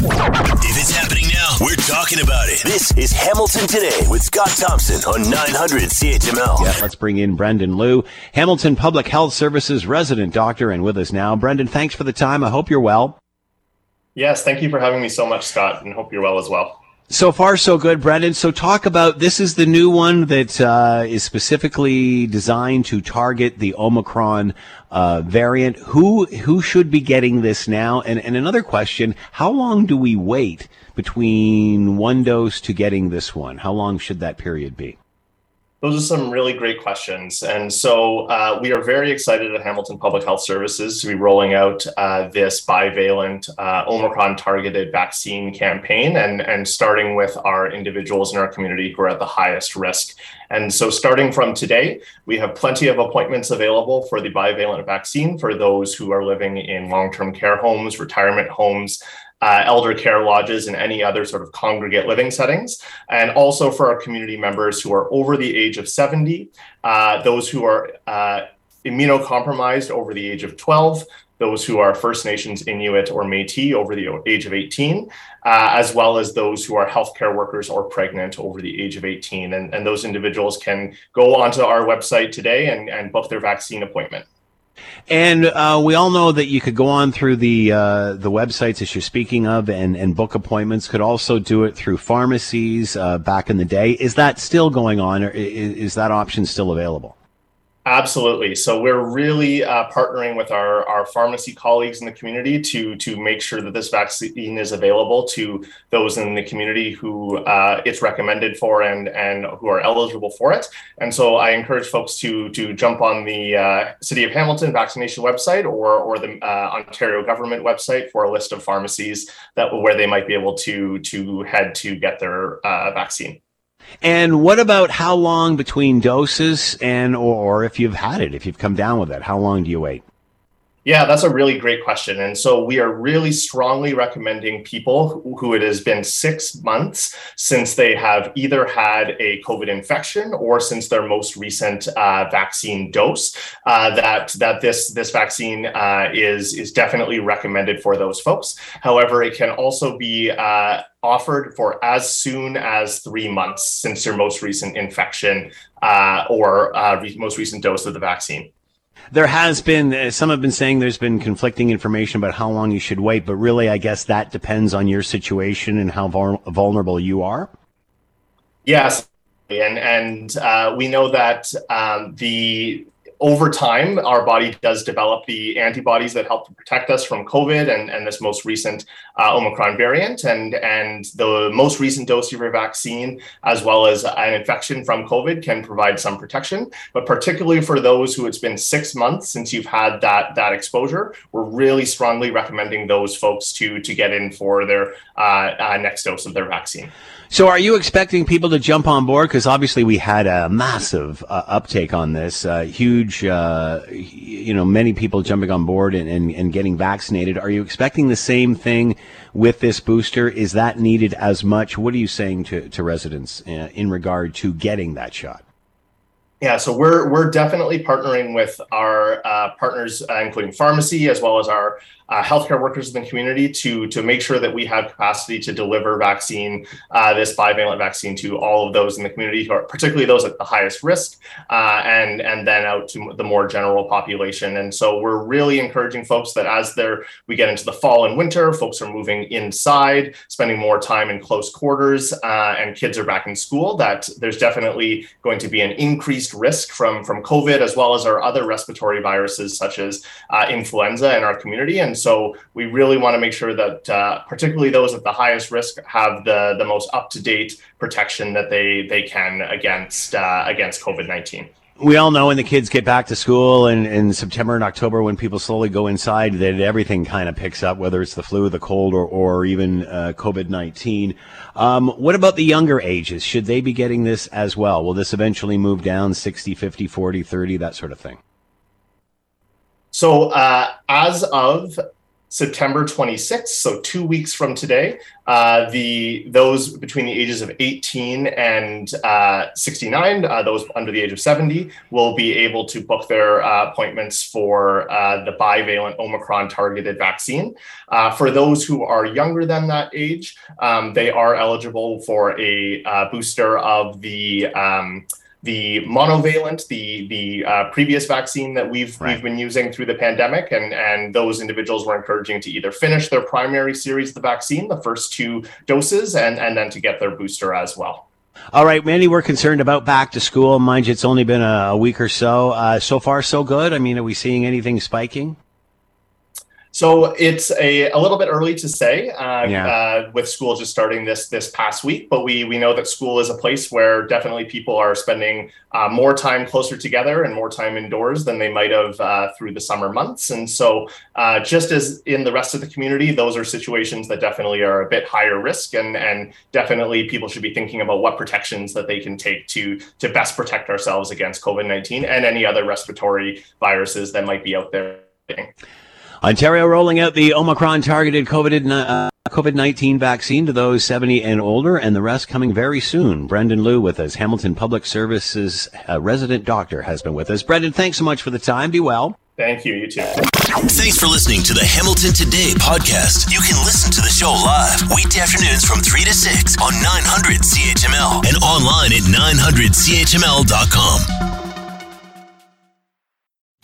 If it's happening now, we're talking about it. This is Hamilton Today with Scott Thompson on 900 CHML. Yeah, let's bring in Brendan Lew, Hamilton Public Health Services resident doctor, and with us now. Brendan, thanks for the time. I hope you're well. Yes, thank you for having me so much, Scott, and hope you're well as well. So far, so good, Brendan. So talk about this is the new one that uh, is specifically designed to target the Omicron uh, variant. Who who should be getting this now? And and another question: How long do we wait between one dose to getting this one? How long should that period be? Those are some really great questions. And so uh, we are very excited at Hamilton Public Health Services to be rolling out uh, this bivalent uh, Omicron targeted vaccine campaign and, and starting with our individuals in our community who are at the highest risk. And so starting from today, we have plenty of appointments available for the bivalent vaccine for those who are living in long term care homes, retirement homes, uh, elder care lodges and any other sort of congregate living settings, and also for our community members who are over the age of 70, uh, those who are uh, immunocompromised over the age of 12, those who are First Nations, Inuit, or Metis over the age of 18, uh, as well as those who are healthcare workers or pregnant over the age of 18. And, and those individuals can go onto our website today and, and book their vaccine appointment. And uh, we all know that you could go on through the uh, the websites that you're speaking of and, and book appointments. Could also do it through pharmacies uh, back in the day. Is that still going on, or is, is that option still available? Absolutely. So we're really uh, partnering with our, our pharmacy colleagues in the community to to make sure that this vaccine is available to those in the community who uh, it's recommended for and and who are eligible for it. And so I encourage folks to to jump on the uh, City of Hamilton vaccination website or or the uh, Ontario government website for a list of pharmacies that where they might be able to to head to get their uh, vaccine. And what about how long between doses and or, or if you've had it, if you've come down with it, how long do you wait? Yeah, that's a really great question. And so we are really strongly recommending people who, it has been six months since they have either had a COVID infection or since their most recent uh, vaccine dose uh, that that this this vaccine uh, is is definitely recommended for those folks. However, it can also be uh, offered for as soon as three months since your most recent infection uh, or uh, re- most recent dose of the vaccine there has been uh, some have been saying there's been conflicting information about how long you should wait, but really, I guess that depends on your situation and how vul- vulnerable you are. Yes, and and uh, we know that um, the over time, our body does develop the antibodies that help to protect us from COVID and, and this most recent uh, Omicron variant. And, and the most recent dose of your vaccine, as well as an infection from COVID, can provide some protection. But particularly for those who it's been six months since you've had that, that exposure, we're really strongly recommending those folks to, to get in for their uh, uh, next dose of their vaccine. So, are you expecting people to jump on board? Because obviously, we had a massive uh, uptake on this, uh, huge, uh, you know, many people jumping on board and, and, and, getting vaccinated. Are you expecting the same thing with this booster? Is that needed as much? What are you saying to, to residents uh, in regard to getting that shot? Yeah, so we're we're definitely partnering with our uh, partners, uh, including pharmacy, as well as our uh, healthcare workers in the community, to to make sure that we have capacity to deliver vaccine, uh, this bivalent vaccine, to all of those in the community, who are particularly those at the highest risk, uh, and and then out to the more general population. And so we're really encouraging folks that as they're we get into the fall and winter, folks are moving inside, spending more time in close quarters, uh, and kids are back in school. That there's definitely going to be an increased risk from, from COVID as well as our other respiratory viruses such as uh, influenza in our community. And so we really want to make sure that uh, particularly those at the highest risk have the, the most up-to-date protection that they, they can against, uh, against COVID-19 we all know when the kids get back to school in, in September and October, when people slowly go inside, that everything kind of picks up, whether it's the flu, the cold, or, or even uh, COVID 19. Um, what about the younger ages? Should they be getting this as well? Will this eventually move down 60, 50, 40, 30, that sort of thing? So, uh, as of September 26th, so two weeks from today, uh, the those between the ages of 18 and uh, 69, uh, those under the age of 70, will be able to book their uh, appointments for uh, the bivalent Omicron targeted vaccine. Uh, for those who are younger than that age, um, they are eligible for a booster of the um, the monovalent, the the uh, previous vaccine that we've right. we've been using through the pandemic, and and those individuals were encouraging to either finish their primary series of the vaccine, the first two doses, and and then to get their booster as well. All right, Mandy, we're concerned about back to school. Mind you, it's only been a, a week or so. Uh, so far, so good. I mean, are we seeing anything spiking? So it's a, a little bit early to say uh, yeah. uh, with school just starting this this past week, but we we know that school is a place where definitely people are spending uh, more time closer together and more time indoors than they might have uh, through the summer months. And so, uh, just as in the rest of the community, those are situations that definitely are a bit higher risk, and and definitely people should be thinking about what protections that they can take to to best protect ourselves against COVID nineteen and any other respiratory viruses that might be out there. Ontario rolling out the Omicron targeted COVID uh, COVID 19 vaccine to those 70 and older, and the rest coming very soon. Brendan Lew with us, Hamilton Public Services uh, resident doctor, has been with us. Brendan, thanks so much for the time. Be well. Thank you. You too. Thanks for listening to the Hamilton Today podcast. You can listen to the show live weekday afternoons from 3 to 6 on 900 CHML and online at 900CHML.com.